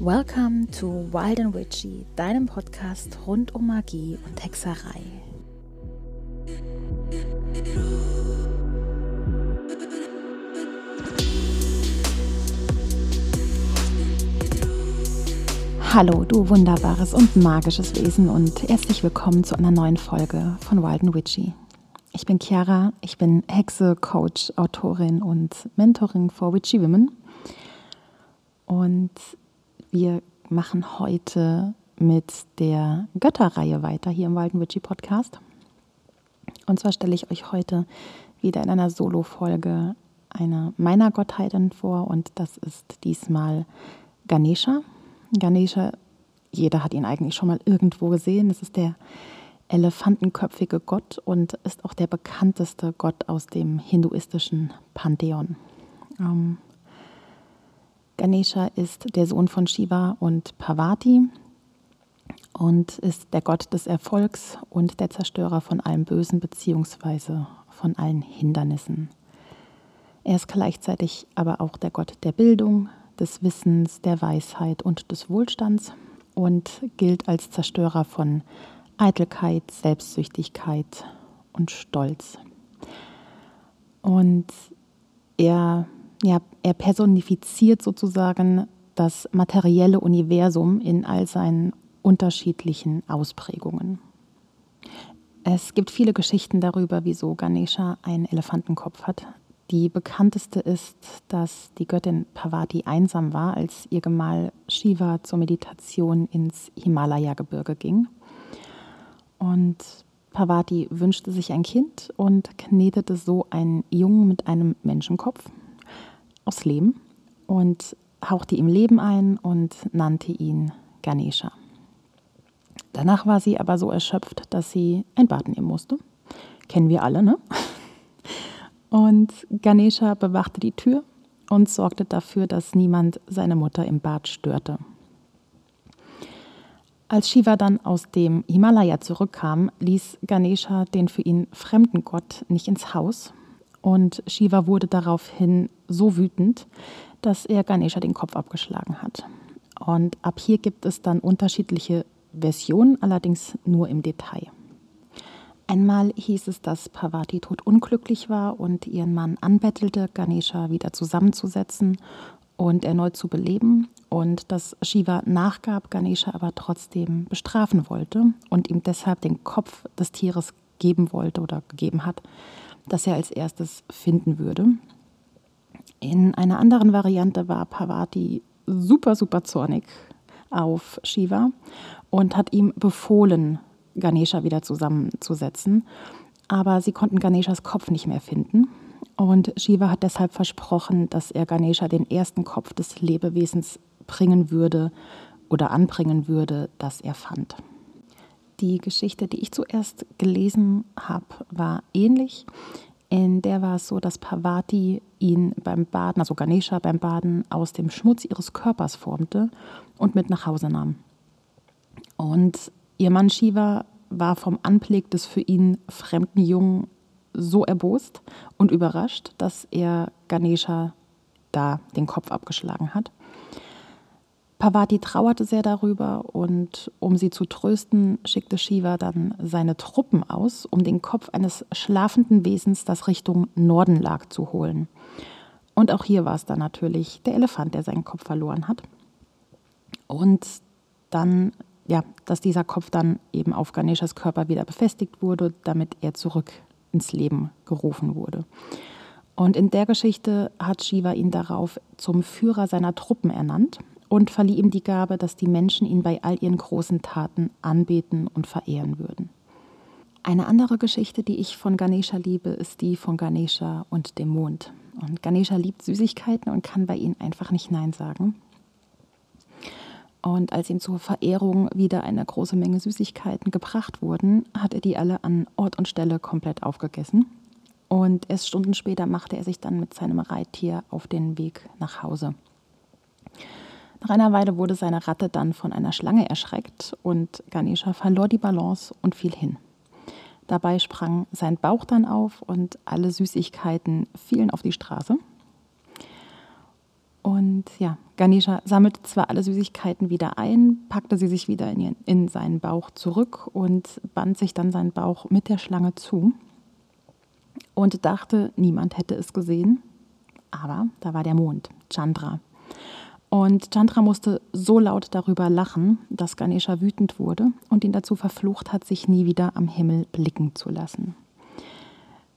Welcome to Wild and Witchy, deinem Podcast rund um Magie und Hexerei. Hallo, du wunderbares und magisches Wesen und herzlich willkommen zu einer neuen Folge von Wild and Witchy. Ich bin Chiara, ich bin Hexe, Coach, Autorin und Mentorin for Witchy Women. Und wir machen heute mit der Götterreihe weiter hier im Walden Witchy Podcast. Und zwar stelle ich euch heute wieder in einer Solo-Folge eine meiner Gottheiten vor und das ist diesmal Ganesha. Ganesha, jeder hat ihn eigentlich schon mal irgendwo gesehen. Das ist der elefantenköpfige Gott und ist auch der bekannteste Gott aus dem hinduistischen Pantheon. Ähm, Ganesha ist der Sohn von Shiva und Parvati und ist der Gott des Erfolgs und der Zerstörer von allem Bösen bzw. von allen Hindernissen. Er ist gleichzeitig aber auch der Gott der Bildung, des Wissens, der Weisheit und des Wohlstands und gilt als Zerstörer von Eitelkeit, Selbstsüchtigkeit und Stolz. Und er ja, er personifiziert sozusagen das materielle Universum in all seinen unterschiedlichen Ausprägungen. Es gibt viele Geschichten darüber, wieso Ganesha einen Elefantenkopf hat. Die bekannteste ist, dass die Göttin Parvati einsam war, als ihr Gemahl Shiva zur Meditation ins Himalaya-Gebirge ging. Und Parvati wünschte sich ein Kind und knetete so einen Jungen mit einem Menschenkopf aufs Leben und hauchte ihm Leben ein und nannte ihn Ganesha. Danach war sie aber so erschöpft, dass sie ein Bad nehmen musste. Kennen wir alle, ne? Und Ganesha bewachte die Tür und sorgte dafür, dass niemand seine Mutter im Bad störte. Als Shiva dann aus dem Himalaya zurückkam, ließ Ganesha den für ihn fremden Gott nicht ins Haus und Shiva wurde daraufhin so wütend, dass er Ganesha den Kopf abgeschlagen hat. Und ab hier gibt es dann unterschiedliche Versionen, allerdings nur im Detail. Einmal hieß es, dass Parvati totunglücklich war und ihren Mann anbettelte, Ganesha wieder zusammenzusetzen und erneut zu beleben und dass Shiva nachgab, Ganesha aber trotzdem bestrafen wollte und ihm deshalb den Kopf des Tieres geben wollte oder gegeben hat, das er als erstes finden würde. In einer anderen Variante war Parvati super, super zornig auf Shiva und hat ihm befohlen, Ganesha wieder zusammenzusetzen. Aber sie konnten Ganeshas Kopf nicht mehr finden. Und Shiva hat deshalb versprochen, dass er Ganesha den ersten Kopf des Lebewesens bringen würde oder anbringen würde, das er fand. Die Geschichte, die ich zuerst gelesen habe, war ähnlich. In der war es so, dass Parvati ihn beim Baden, also Ganesha beim Baden, aus dem Schmutz ihres Körpers formte und mit nach Hause nahm. Und ihr Mann Shiva war vom Anblick des für ihn fremden Jungen so erbost und überrascht, dass er Ganesha da den Kopf abgeschlagen hat. Parvati trauerte sehr darüber und um sie zu trösten, schickte Shiva dann seine Truppen aus, um den Kopf eines schlafenden Wesens, das Richtung Norden lag, zu holen. Und auch hier war es dann natürlich der Elefant, der seinen Kopf verloren hat. Und dann, ja, dass dieser Kopf dann eben auf Ganeshas Körper wieder befestigt wurde, damit er zurück ins Leben gerufen wurde. Und in der Geschichte hat Shiva ihn darauf zum Führer seiner Truppen ernannt und verlieh ihm die Gabe, dass die Menschen ihn bei all ihren großen Taten anbeten und verehren würden. Eine andere Geschichte, die ich von Ganesha liebe, ist die von Ganesha und dem Mond. Und Ganesha liebt Süßigkeiten und kann bei ihnen einfach nicht Nein sagen. Und als ihm zur Verehrung wieder eine große Menge Süßigkeiten gebracht wurden, hat er die alle an Ort und Stelle komplett aufgegessen. Und erst Stunden später machte er sich dann mit seinem Reittier auf den Weg nach Hause. Nach einer Weile wurde seine Ratte dann von einer Schlange erschreckt und Ganesha verlor die Balance und fiel hin. Dabei sprang sein Bauch dann auf und alle Süßigkeiten fielen auf die Straße. Und ja, Ganesha sammelte zwar alle Süßigkeiten wieder ein, packte sie sich wieder in, ihren, in seinen Bauch zurück und band sich dann seinen Bauch mit der Schlange zu und dachte, niemand hätte es gesehen. Aber da war der Mond, Chandra. Und Chandra musste so laut darüber lachen, dass Ganesha wütend wurde und ihn dazu verflucht hat, sich nie wieder am Himmel blicken zu lassen.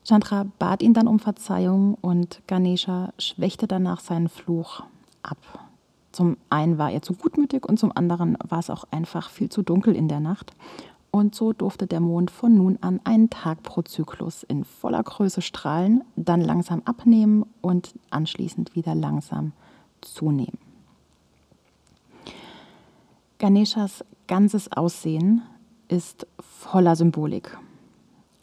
Chandra bat ihn dann um Verzeihung und Ganesha schwächte danach seinen Fluch ab. Zum einen war er zu gutmütig und zum anderen war es auch einfach viel zu dunkel in der Nacht. Und so durfte der Mond von nun an einen Tag pro Zyklus in voller Größe strahlen, dann langsam abnehmen und anschließend wieder langsam zunehmen. Ganeshas ganzes Aussehen ist voller Symbolik.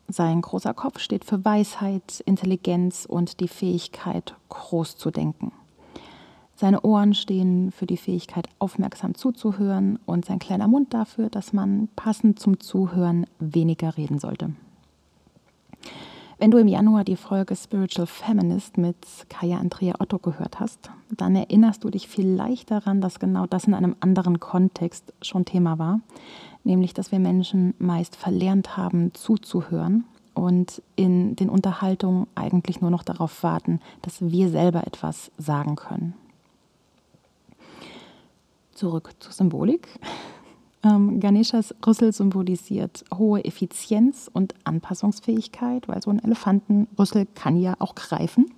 Sein großer Kopf steht für Weisheit, Intelligenz und die Fähigkeit, groß zu denken. Seine Ohren stehen für die Fähigkeit, aufmerksam zuzuhören und sein kleiner Mund dafür, dass man passend zum Zuhören weniger reden sollte. Wenn du im Januar die Folge Spiritual Feminist mit Kaya Andrea Otto gehört hast, dann erinnerst du dich vielleicht daran, dass genau das in einem anderen Kontext schon Thema war, nämlich dass wir Menschen meist verlernt haben zuzuhören und in den Unterhaltungen eigentlich nur noch darauf warten, dass wir selber etwas sagen können. Zurück zur Symbolik. Ähm, Ganeshas Rüssel symbolisiert hohe Effizienz und Anpassungsfähigkeit, weil so ein Elefantenrüssel kann ja auch greifen.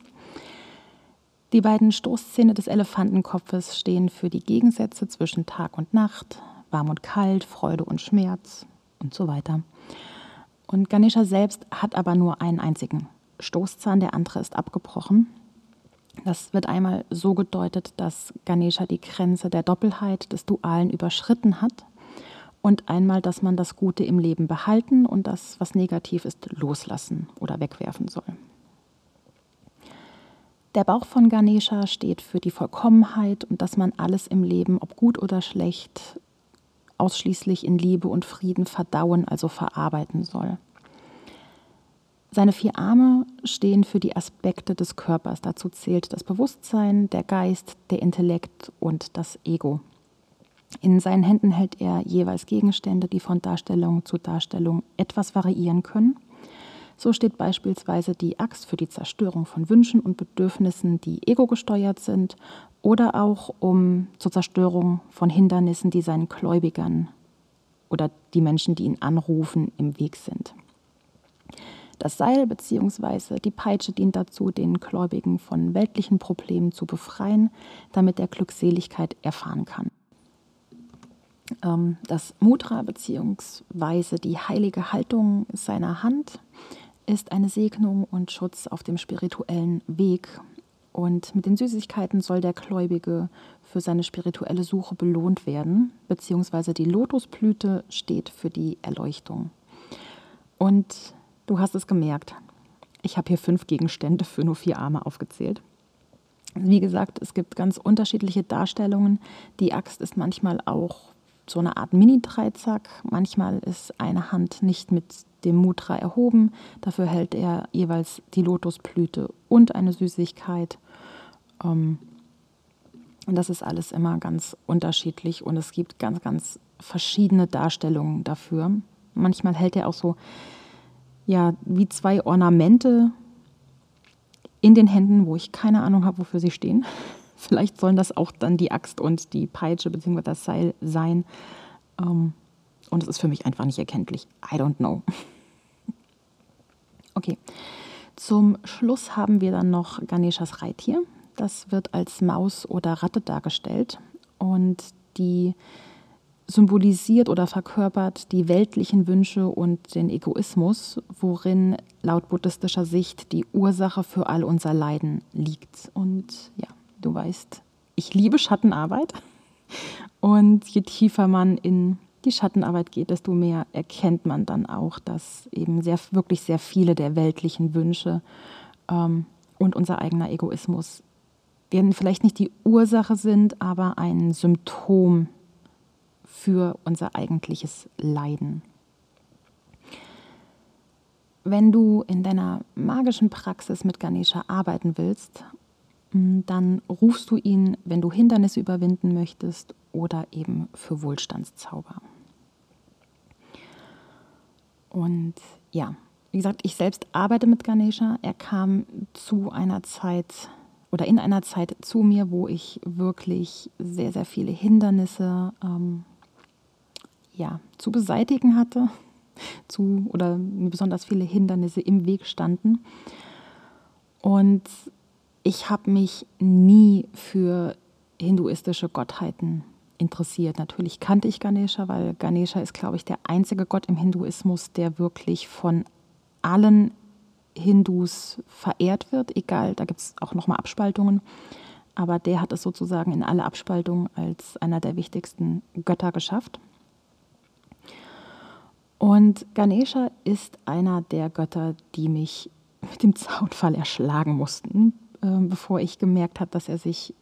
Die beiden Stoßzähne des Elefantenkopfes stehen für die Gegensätze zwischen Tag und Nacht, warm und kalt, Freude und Schmerz und so weiter. Und Ganesha selbst hat aber nur einen einzigen Stoßzahn, der andere ist abgebrochen. Das wird einmal so gedeutet, dass Ganesha die Grenze der Doppelheit des Dualen überschritten hat und einmal, dass man das Gute im Leben behalten und das, was negativ ist, loslassen oder wegwerfen soll. Der Bauch von Ganesha steht für die Vollkommenheit und dass man alles im Leben, ob gut oder schlecht, ausschließlich in Liebe und Frieden verdauen, also verarbeiten soll. Seine vier Arme stehen für die Aspekte des Körpers. Dazu zählt das Bewusstsein, der Geist, der Intellekt und das Ego. In seinen Händen hält er jeweils Gegenstände, die von Darstellung zu Darstellung etwas variieren können. So steht beispielsweise die Axt für die Zerstörung von Wünschen und Bedürfnissen, die ego-gesteuert sind, oder auch um zur Zerstörung von Hindernissen, die seinen Gläubigern oder die Menschen, die ihn anrufen, im Weg sind. Das Seil bzw. die Peitsche dient dazu, den Gläubigen von weltlichen Problemen zu befreien, damit er Glückseligkeit erfahren kann. Ähm, das Mudra bzw. die heilige Haltung seiner Hand ist eine Segnung und Schutz auf dem spirituellen Weg. Und mit den Süßigkeiten soll der Gläubige für seine spirituelle Suche belohnt werden, beziehungsweise die Lotusblüte steht für die Erleuchtung. Und du hast es gemerkt, ich habe hier fünf Gegenstände für nur vier Arme aufgezählt. Wie gesagt, es gibt ganz unterschiedliche Darstellungen. Die Axt ist manchmal auch so eine Art Mini-Dreizack. Manchmal ist eine Hand nicht mit dem Mudra erhoben. Dafür hält er jeweils die Lotusblüte und eine Süßigkeit. Ähm, und das ist alles immer ganz unterschiedlich und es gibt ganz, ganz verschiedene Darstellungen dafür. Manchmal hält er auch so, ja, wie zwei Ornamente in den Händen, wo ich keine Ahnung habe, wofür sie stehen. Vielleicht sollen das auch dann die Axt und die Peitsche bzw. das Seil sein. Ähm, und es ist für mich einfach nicht erkenntlich. I don't know. Okay. Zum Schluss haben wir dann noch Ganeshas Reittier. Das wird als Maus oder Ratte dargestellt und die symbolisiert oder verkörpert die weltlichen Wünsche und den Egoismus, worin laut buddhistischer Sicht die Ursache für all unser Leiden liegt. Und ja, Du weißt, ich liebe Schattenarbeit. Und je tiefer man in die Schattenarbeit geht, desto mehr erkennt man dann auch, dass eben sehr, wirklich sehr viele der weltlichen Wünsche ähm, und unser eigener Egoismus werden vielleicht nicht die Ursache sind, aber ein Symptom für unser eigentliches Leiden. Wenn du in deiner magischen Praxis mit Ganesha arbeiten willst dann rufst du ihn, wenn du Hindernisse überwinden möchtest oder eben für Wohlstandszauber. Und ja, wie gesagt, ich selbst arbeite mit Ganesha. Er kam zu einer Zeit oder in einer Zeit zu mir, wo ich wirklich sehr, sehr viele Hindernisse ähm, ja, zu beseitigen hatte, zu oder besonders viele Hindernisse im Weg standen. Und ich habe mich nie für hinduistische Gottheiten interessiert. Natürlich kannte ich Ganesha, weil Ganesha ist, glaube ich, der einzige Gott im Hinduismus, der wirklich von allen Hindus verehrt wird, egal, da gibt es auch nochmal Abspaltungen, aber der hat es sozusagen in alle Abspaltungen als einer der wichtigsten Götter geschafft. Und Ganesha ist einer der Götter, die mich mit dem Zaunfall erschlagen mussten, bevor ich gemerkt habe, dass er sich,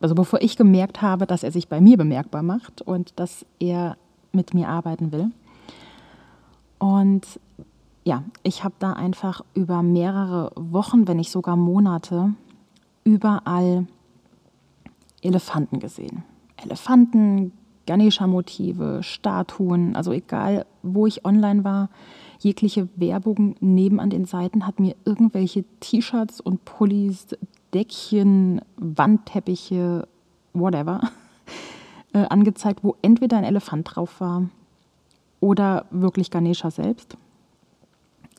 also bevor ich gemerkt habe, dass er sich bei mir bemerkbar macht und dass er mit mir arbeiten will. Und ja, ich habe da einfach über mehrere Wochen, wenn nicht sogar Monate, überall Elefanten gesehen. Elefanten, Ganesha-Motive, Statuen, also egal, wo ich online war, jegliche Werbung neben an den Seiten hat mir irgendwelche T-Shirts und Pullis, Deckchen, Wandteppiche, whatever, äh, angezeigt, wo entweder ein Elefant drauf war oder wirklich Ganesha selbst.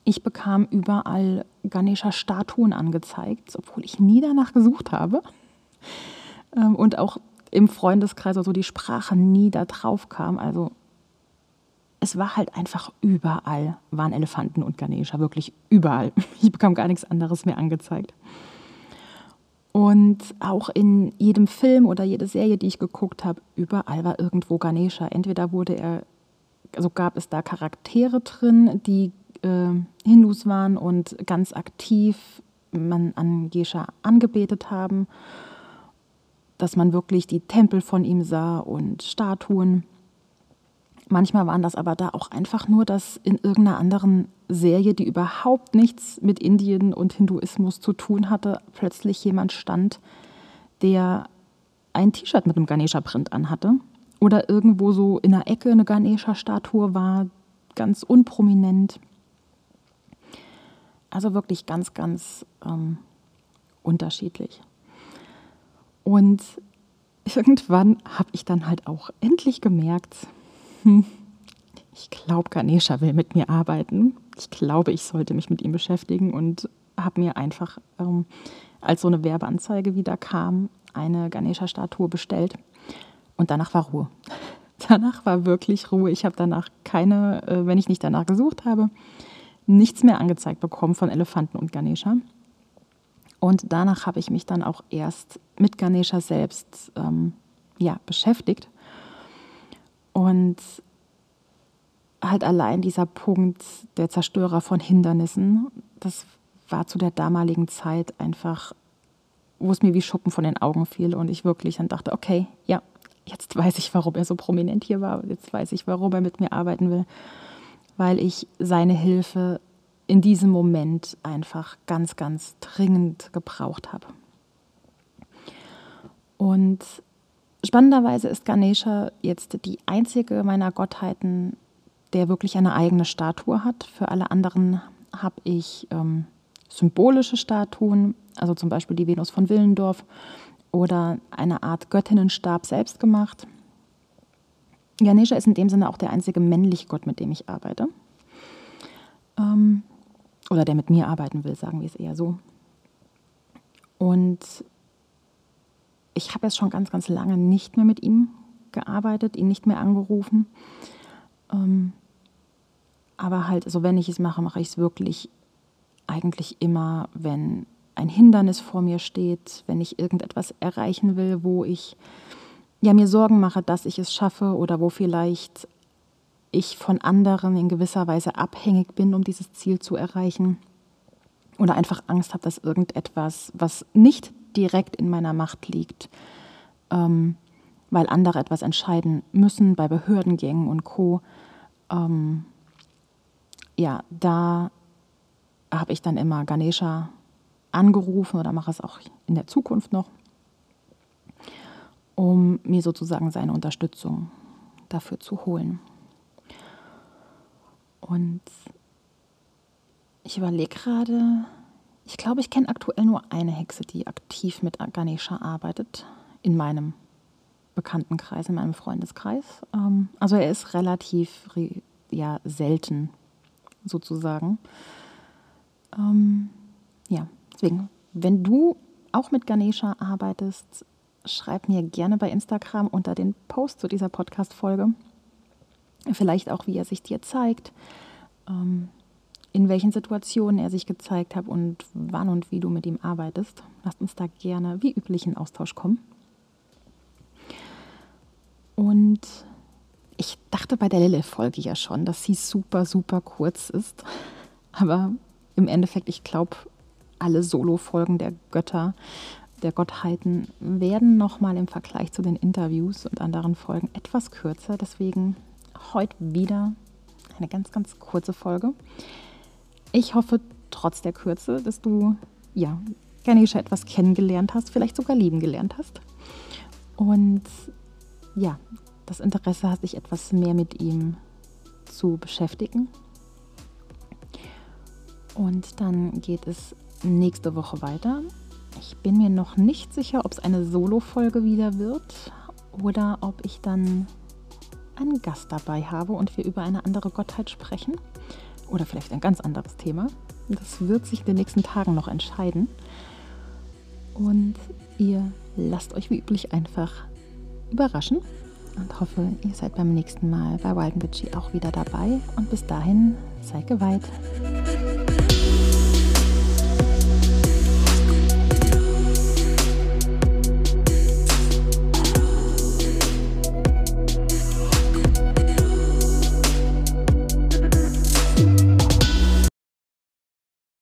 Ich bekam überall Ganesha-Statuen angezeigt, obwohl ich nie danach gesucht habe. Ähm, und auch im Freundeskreis, also die Sprache nie da drauf kam. Also es war halt einfach überall waren Elefanten und Ganesha, wirklich überall. Ich bekam gar nichts anderes mehr angezeigt. Und auch in jedem Film oder jede Serie, die ich geguckt habe, überall war irgendwo Ganesha. Entweder wurde er, also gab es da Charaktere drin, die äh, Hindus waren und ganz aktiv man an Gesha angebetet haben, dass man wirklich die Tempel von ihm sah und Statuen. Manchmal waren das aber da auch einfach nur, dass in irgendeiner anderen Serie, die überhaupt nichts mit Indien und Hinduismus zu tun hatte, plötzlich jemand stand, der ein T-Shirt mit einem Ganesha-Print anhatte. Oder irgendwo so in der Ecke eine Ganesha-Statue war, ganz unprominent. Also wirklich ganz, ganz ähm, unterschiedlich. Und irgendwann habe ich dann halt auch endlich gemerkt, hm, ich glaube, Ganesha will mit mir arbeiten. Ich glaube, ich sollte mich mit ihm beschäftigen und habe mir einfach, ähm, als so eine Werbeanzeige wieder kam, eine Ganesha-Statue bestellt. Und danach war Ruhe. Danach war wirklich Ruhe. Ich habe danach keine, äh, wenn ich nicht danach gesucht habe, nichts mehr angezeigt bekommen von Elefanten und Ganesha. Und danach habe ich mich dann auch erst mit Ganesha selbst ähm, ja, beschäftigt. Und halt allein dieser Punkt der Zerstörer von Hindernissen, das war zu der damaligen Zeit einfach, wo es mir wie Schuppen von den Augen fiel und ich wirklich dann dachte, okay, ja, jetzt weiß ich, warum er so prominent hier war, jetzt weiß ich, warum er mit mir arbeiten will weil ich seine Hilfe in diesem Moment einfach ganz, ganz dringend gebraucht habe. Und spannenderweise ist Ganesha jetzt die einzige meiner Gottheiten, der wirklich eine eigene Statue hat. Für alle anderen habe ich ähm, symbolische Statuen, also zum Beispiel die Venus von Willendorf oder eine Art Göttinnenstab selbst gemacht. Ganesha ist in dem Sinne auch der einzige männliche Gott, mit dem ich arbeite. Ähm, oder der mit mir arbeiten will, sagen wir es eher so. Und ich habe jetzt schon ganz, ganz lange nicht mehr mit ihm gearbeitet, ihn nicht mehr angerufen. Ähm, aber halt, also wenn ich es mache, mache ich es wirklich eigentlich immer, wenn ein Hindernis vor mir steht, wenn ich irgendetwas erreichen will, wo ich ja, mir Sorgen mache, dass ich es schaffe oder wo vielleicht ich von anderen in gewisser Weise abhängig bin, um dieses Ziel zu erreichen. Oder einfach Angst habe, dass irgendetwas, was nicht direkt in meiner Macht liegt, ähm, weil andere etwas entscheiden müssen bei Behördengängen und Co. Ähm, ja, da habe ich dann immer Ganesha angerufen oder mache es auch in der Zukunft noch, um mir sozusagen seine Unterstützung dafür zu holen. Und ich überlege gerade, ich glaube, ich kenne aktuell nur eine Hexe, die aktiv mit Ganesha arbeitet in meinem Bekanntenkreis, in meinem Freundeskreis. Ähm, also er ist relativ ja, selten sozusagen. Ähm, ja, deswegen, wenn du auch mit Ganesha arbeitest, schreib mir gerne bei Instagram unter den Post zu dieser Podcast-Folge. Vielleicht auch, wie er sich dir zeigt, ähm, in welchen Situationen er sich gezeigt hat und wann und wie du mit ihm arbeitest. Lasst uns da gerne wie üblich in Austausch kommen. Und ich dachte bei der Lilith-Folge ja schon, dass sie super, super kurz ist. Aber im Endeffekt, ich glaube, alle Solo-Folgen der Götter, der Gottheiten werden nochmal im Vergleich zu den Interviews und anderen Folgen etwas kürzer. Deswegen heute wieder eine ganz, ganz kurze Folge. Ich hoffe trotz der Kürze, dass du ja Ganesha etwas kennengelernt hast, vielleicht sogar lieben gelernt hast. Und ja, das Interesse hat, sich etwas mehr mit ihm zu beschäftigen. Und dann geht es nächste Woche weiter. Ich bin mir noch nicht sicher, ob es eine Solo-Folge wieder wird oder ob ich dann einen Gast dabei habe und wir über eine andere Gottheit sprechen. Oder vielleicht ein ganz anderes Thema. Das wird sich in den nächsten Tagen noch entscheiden. Und ihr lasst euch wie üblich einfach überraschen und hoffe, ihr seid beim nächsten Mal bei Wild Witchy auch wieder dabei. Und bis dahin, seid geweiht.